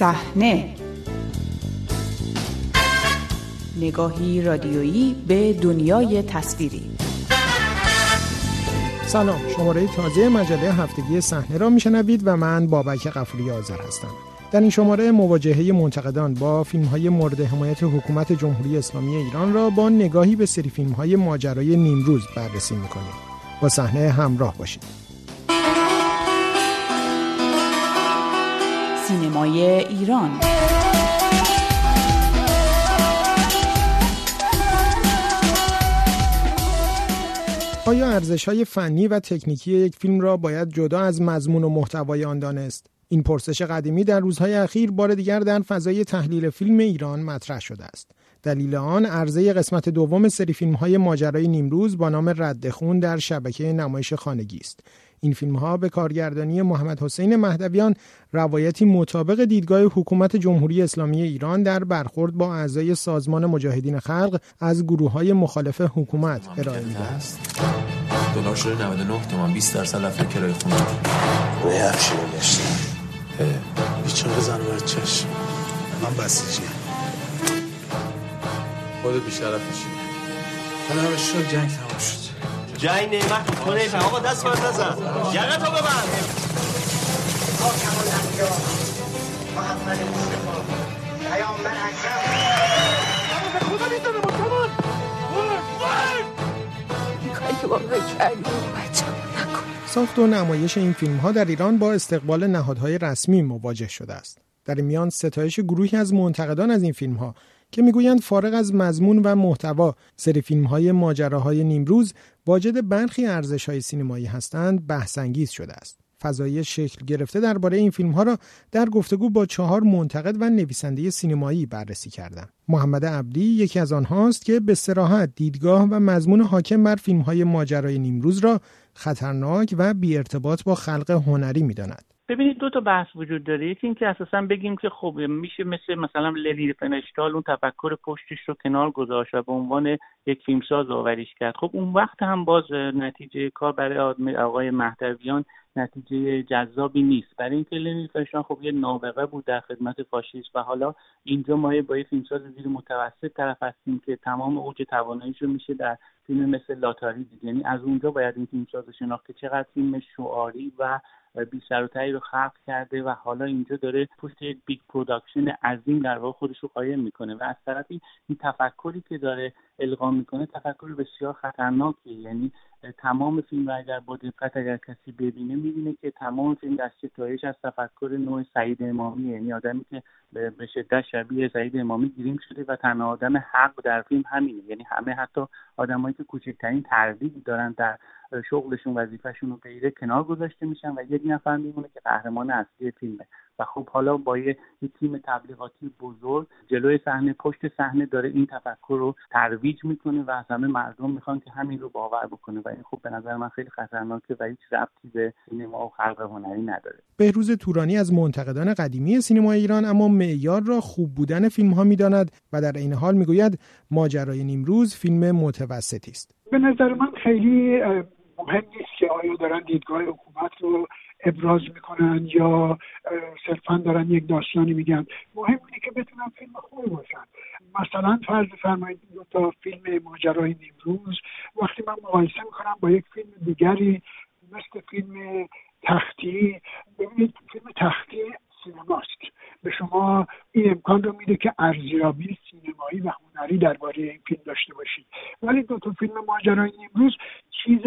صحنه. نگاهی رادیویی به دنیای تصویری. سلام شماره تازه مجله هفتگی صحنه را میشنوید و من بابک قفوری آذر هستم. در این شماره مواجهه منتقدان با فیلم های مورد حمایت حکومت جمهوری اسلامی ایران را با نگاهی به سری فیلم های ماجرای نیمروز بررسی می‌کنیم. با صحنه همراه باشید. سینمای ایران آیا ارزش های فنی و تکنیکی یک فیلم را باید جدا از مضمون و محتوای آن دانست؟ این پرسش قدیمی در روزهای اخیر بار دیگر در فضای تحلیل فیلم ایران مطرح شده است. دلیل آن عرضه قسمت دوم سری فیلم های ماجرای نیمروز با نام رد خون در شبکه نمایش خانگی است. این فیلم ها به کارگردانی محمد حسین مهدویان روایتی مطابق دیدگاه حکومت جمهوری اسلامی ایران در برخورد با اعضای سازمان مجاهدین خلق از گروه های مخالف حکومت ارائه میده است. دلار شده 99 تومن 20 درصد رفته کرایه خونه. روی افشی گشتم. بیچاره زن بچهش من بسیجی. خود بیشرفشی حالا همه شد جنگ تمام شد. جنگ نعمت تو نیفهم آقا دست من نزن یقه تو ببند. محمد مصطفی پیامبر ساخت و نمایش این فیلم ها در ایران با استقبال نهادهای رسمی مواجه شده است. در این میان ستایش گروهی از منتقدان از این فیلم ها که می‌گویند فارغ از مضمون و محتوا سری فیلم های ماجراهای نیمروز واجد برخی ارزش های سینمایی هستند بحثانگیز شده است. فضایی شکل گرفته درباره این فیلم ها را در گفتگو با چهار منتقد و نویسنده سینمایی بررسی کردم. محمد عبدی یکی از آنهاست که به سراحت دیدگاه و مضمون حاکم بر فیلم های ماجرای نیمروز را خطرناک و بی ارتباط با خلق هنری می‌داند. ببینید دو تا بحث وجود داره. یکی اینکه اساسا بگیم که خب میشه مثل مثلا للی فنشتال اون تفکر پشتش رو کنار گذاشت و به عنوان یک فیلمساز آوریش کرد. خب اون وقت هم باز نتیجه کار برای آقای مهدویان نتیجه جذابی نیست. برای اینکه لنی ریفنشتال خب یه نابغه بود در خدمت فاشیست و حالا اینجا ما با یه فیلمساز زیر متوسط طرف هستیم که تمام اوج تواناییش رو میشه در فیلم مثل لاتاری دید. یعنی از اونجا باید این فیلمساز شناخت که چقدر فیلم شعاری و بی و رو خلق کرده و حالا اینجا داره پشت یک big production عظیم در واقع خودش رو قایم می‌کنه. و از طرفی این تفکری که داره القا می‌کنه تفکر بسیار خطرناکیه. یعنی تمام فیلم رو اگر با دقت اگر کسی ببینه می‌بینه که تمام فیلم دست ستایش از تفکر نوع سعید امامی. یعنی آدمی که به شدت شبیه سعید امامی گیریم شده و تنها آدم حق در فیلم همینه. یعنی همه حتی آدمایی که کوچکترین تردید دارن در شغلشون وظیفهشون رو غیره کنار گذاشته میشن و یک نفر میمونه که قهرمان اصلی فیلمه. و خب حالا با یه, تیم تبلیغاتی بزرگ جلوی صحنه پشت صحنه داره این تفکر رو ترویج می‌کنه و از همه مردم می‌خوان که همین رو باور بکنه. و این خب به نظر من خیلی خطرناکه و هیچ ربطی به سینما و خلق هنری نداره. بهروز تورانی از منتقدان قدیمی سینما ایران اما معیار را خوب بودن فیلم ها می‌داند و در این حال می‌گوید ماجرای نیمروز فیلم متوسطی است. به نظر من خیلی مهم نیست که آیا دارن دیدگاه حکومت رو ابراز می‌کنن یا صرفا دارن یک داستانی میگن. مهم اینه که بتونن فیلم خوبی باشن. مثلا فرض فرمایید دو تا فیلم ماجرای نیمروز. وقتی من مقایسه می‌کنم با یک فیلم دیگری مثل فیلم تختی ببینید فیلم تختی سینماست. به شما این امکان رو میده که ارزیابی سینمایی و هنری درباره این فیلم داشته باشید. ولی دو تا فیلم ماجرای امروز چیز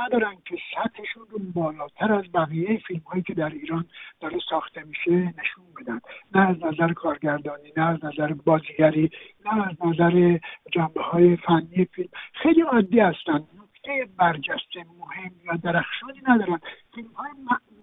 ندارن که سطحشون رو بالاتر از بقیه فیلم هایی که در ایران داره ساخته میشه نشون بدن. نه از نظر کارگردانی نه از نظر بازیگری نه از نظر جنبه های فنی فیلم. خیلی عادی هستن. نکته برجسته مهم یا درخشانی ندارن. فیلم های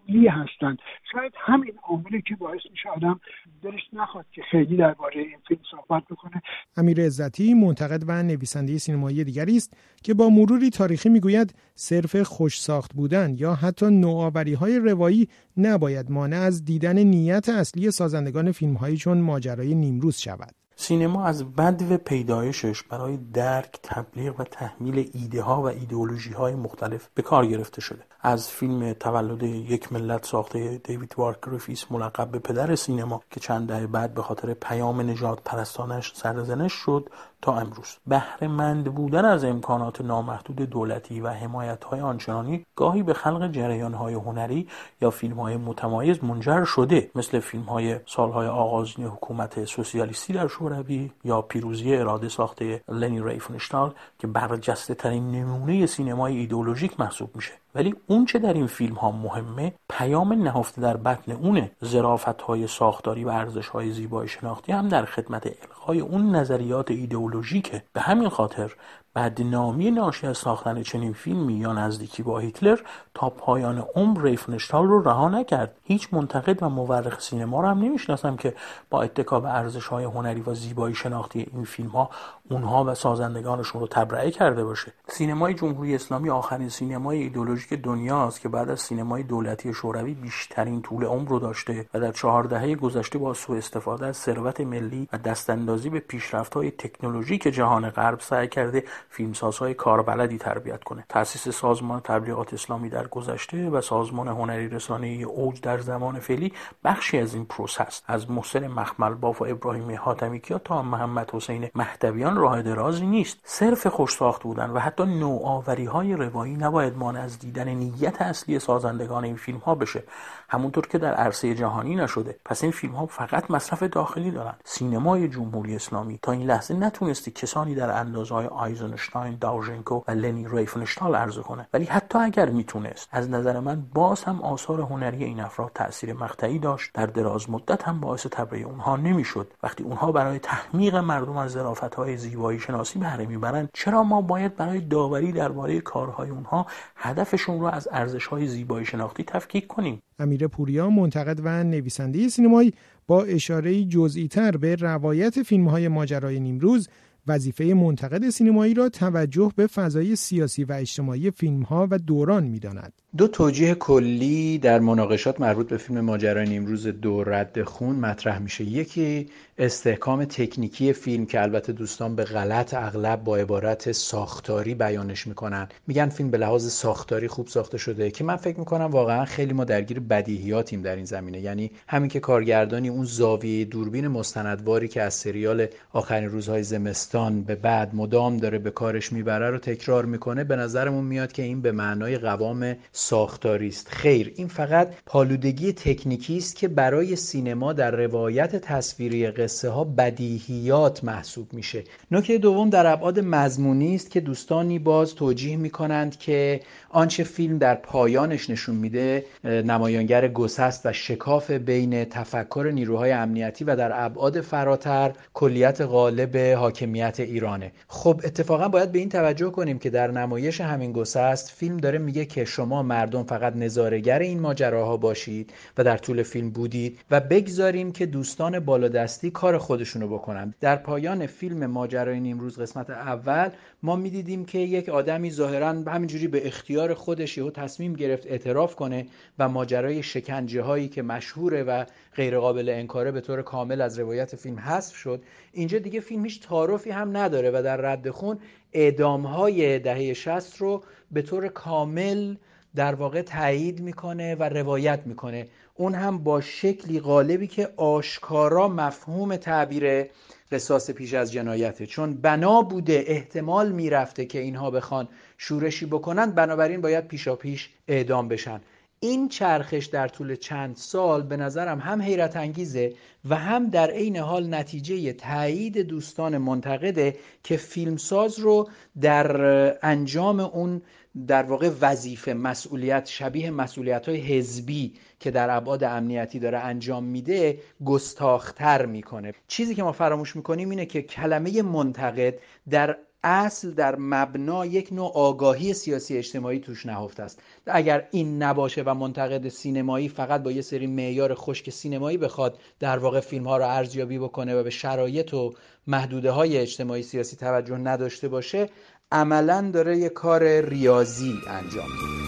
معمولی هستند. شاید همین عاملی که باعث میشه آدم دلش نخواد که خیلی درباره این فیلم صحبت بکنه. امیر عزتی منتقد و نویسنده سینمایی دیگری است که با مروری تاریخی می‌گوید صرف خوش ساخت بودن یا حتی نوآوری های روایی نباید مانع از دیدن نیت اصلی سازندگان فیلم چون ماجرای نیمروز شود. سینما از بدو پیدایشش برای درک، تبلیغ و تحمیل ایده ها و ایدئولوژی های مختلف به کار گرفته شده. از فیلم تولد یک ملت ساخته دیوید وارک گریفیث ملقب به پدر سینما که چند دهه بعد به خاطر پیام نژادپرستانه‌ش سرزنش شد تا امروز. بهره بودن از امکانات نامحدود دولتی و حمایت های آنچنانی گاهی به خلق جریان های هنری یا فیلم های متمایز منجر شده مثل فیلم های سالهای آغازین حکومت سوسیالیستی در شوروی یا پیروزی اراده ساخته لنی ریفنشتال که برجسته ترین نمونه سینمای ایدولوژیک محسوب میشه. ولی اون چه در این فیلم ها مهمه پیام نهفته در بطن اونه ظرافت های ساختاری و ارزش های زیبای شناختی هم در خدمت القای اون نظریات ایدئولوژیکه. به همین خاطر بدنامی ناشی از ساختن چنین فیلمی یا نزدیکی با هیتلر تا پایان عمر ریفنشتال رو رها نکرد. هیچ منتقد و مورخ سینما رو هم نمی‌شناسم که با اتکا به ارزش های هنری و زیبایی شناختی این فیلم ها اونها و سازندگانشون رو تبرئه کرده باشه. سینمای جمهوری اسلامی آخرین سینمای ایدولوژیک دنیاست که بعد از سینمای دولتی شوروی بیشترین طول عمر رو داشته و در چهار دهه گذشته با سوء استفاده از ثروت ملی و دستاندازی به پیشرفت‌های تکنولوژیک جهان غرب سعی کرده فیلمسازهای کاربلدی تربیت کنه. تأسیس سازمان تبلیغات اسلامی در گذشته و سازمان هنری رسانه اوج در زمان فعلی بخشی از این پروسه‌ست از محسن مخمل باف و ابراهیم حاتمی کیا تا محمد حسین مهدویان راه درازی نیست. صرف خوش ساخت بودن و حتی نوآوری های روایی نباید مانع از دیدن نیت اصلی سازندگان این فیلم ها بشه. همونطور که در عرصه جهانی نشده. پس این فیلم ها فقط مصرف داخلی دارن. سینمای جمهوری اسلامی تا این لحظه نتونسته کسانی در اندازه‌های آیزنشتاین داوژنکو و لنی ریفنشتال عرضه کنه. ولی حتی اگر می‌تونست از نظر من باز هم آثار هنری این افراد تاثیر مقطعی داشت. در دراز مدت هم باعث تبرئه اونها نمی‌شد. وقتی اونها برای تحمیق مردم از ظرافت های زیبایی شناسی بهره می‌برند چرا ما باید برای داوری درباره کارهای اونها هدفشون رو از ارزش های زیبایی شناختی تفکیک کنیم؟ امیر پوریا منتقد و نویسنده سینمایی با اشاره جزئی تر به روایت فیلم های ماجرای نیمروز وظیفه منتقد سینمایی را توجه به فضای سیاسی و اجتماعی فیلم ها و دوران می‌داند. دو توجیه کلی در مناقشات مربوط به فیلم ماجرای نیمروز دو رد خون مطرح میشه. یکی استحکام تکنیکی فیلم که البته دوستان به غلط اغلب با عبارت ساختاری بیانش می‌کنن. میگن فیلم به لحاظ ساختاری خوب ساخته شده که من فکر می‌کنم واقعا خیلی ما درگیر بدیهیاتیم در این زمینه. یعنی همین که کارگردانی اون زاویه دوربین مستندواری که از سریال آخرین روزهای زمستان به بعد مدام داره به کارش می‌بره رو تکرار می‌کنه به نظرمون میاد که این به معنای قوام ساختاری است. خیر این فقط پالودگی تکنیکی است که برای سینما در روایت تصویری قصه ها بدیهیات محسوب میشه. نکته دوم در ابعاد مضمونی است که دوستانی باز توجیه می‌کنند که آنچه فیلم در پایانش نشون میده نمایانگر گسست و شکاف بین تفکر نیروهای امنیتی و در ابعاد فراتر کلیت غالب حاکمیت ایرانه. خب اتفاقا باید به این توجه کنیم که در نمایش همین گسست فیلم داره میگه که شما مردم فقط نظارگر این ماجراها باشید و در طول فیلم بودید و بگذاریم که دوستان بالادستی کار خودشونو بکنن. در پایان فیلم ماجرای نیمروز قسمت اول ما می‌دیدیم که یک آدمی ظاهرا همینجوری به اختیار خودش یهو تصمیم گرفت اعتراف کنه و ماجرای شکنجه هایی که مشهوره و غیر قابل انکاره به طور کامل از روایت فیلم حذف شد. اینجا دیگه فیلم هیچ تعارفی هم نداره و در رد خون اعدام های دهه 60 رو به طور کامل در واقع تایید می‌کنه و روایت می‌کنه. اون هم با شکلی غالبی که آشکارا مفهوم تعبیر قصاص پیش از جنایته. چون بنا بوده احتمال می‌رفته که اینها بخوان شورشی بکنن بنابراین باید پیشا پیش اعدام بشن. این چرخش در طول چند سال به نظرم هم حیرت انگیزه و هم در عین حال نتیجه تایید دوستان منتقده که فیلمساز رو در انجام اون در واقع وظیفه مسئولیت شبیه مسئولیت های حزبی که در ابعاد امنیتی داره انجام میده گستاختر می‌کنه. چیزی که ما فراموش می‌کنیم اینه که کلمه منتقد در اصل در مبنا یک نوع آگاهی سیاسی اجتماعی توش نهفته است. اگر این نباشه و منتقد سینمایی فقط با یه سری معیار خشک سینمایی بخواد در واقع فیلم ها رو ارزیابی بکنه و به شرایط و محدوده های اجتماعی سیاسی توجه نداشته باشه عملا داره یه کار ریاضی انجام میده.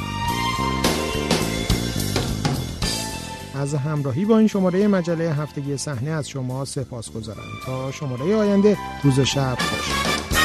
از همراهی با این شماره مجله هفتگی صحنه از شما سپاس گذارم تا شماره آینده روز شب خوش.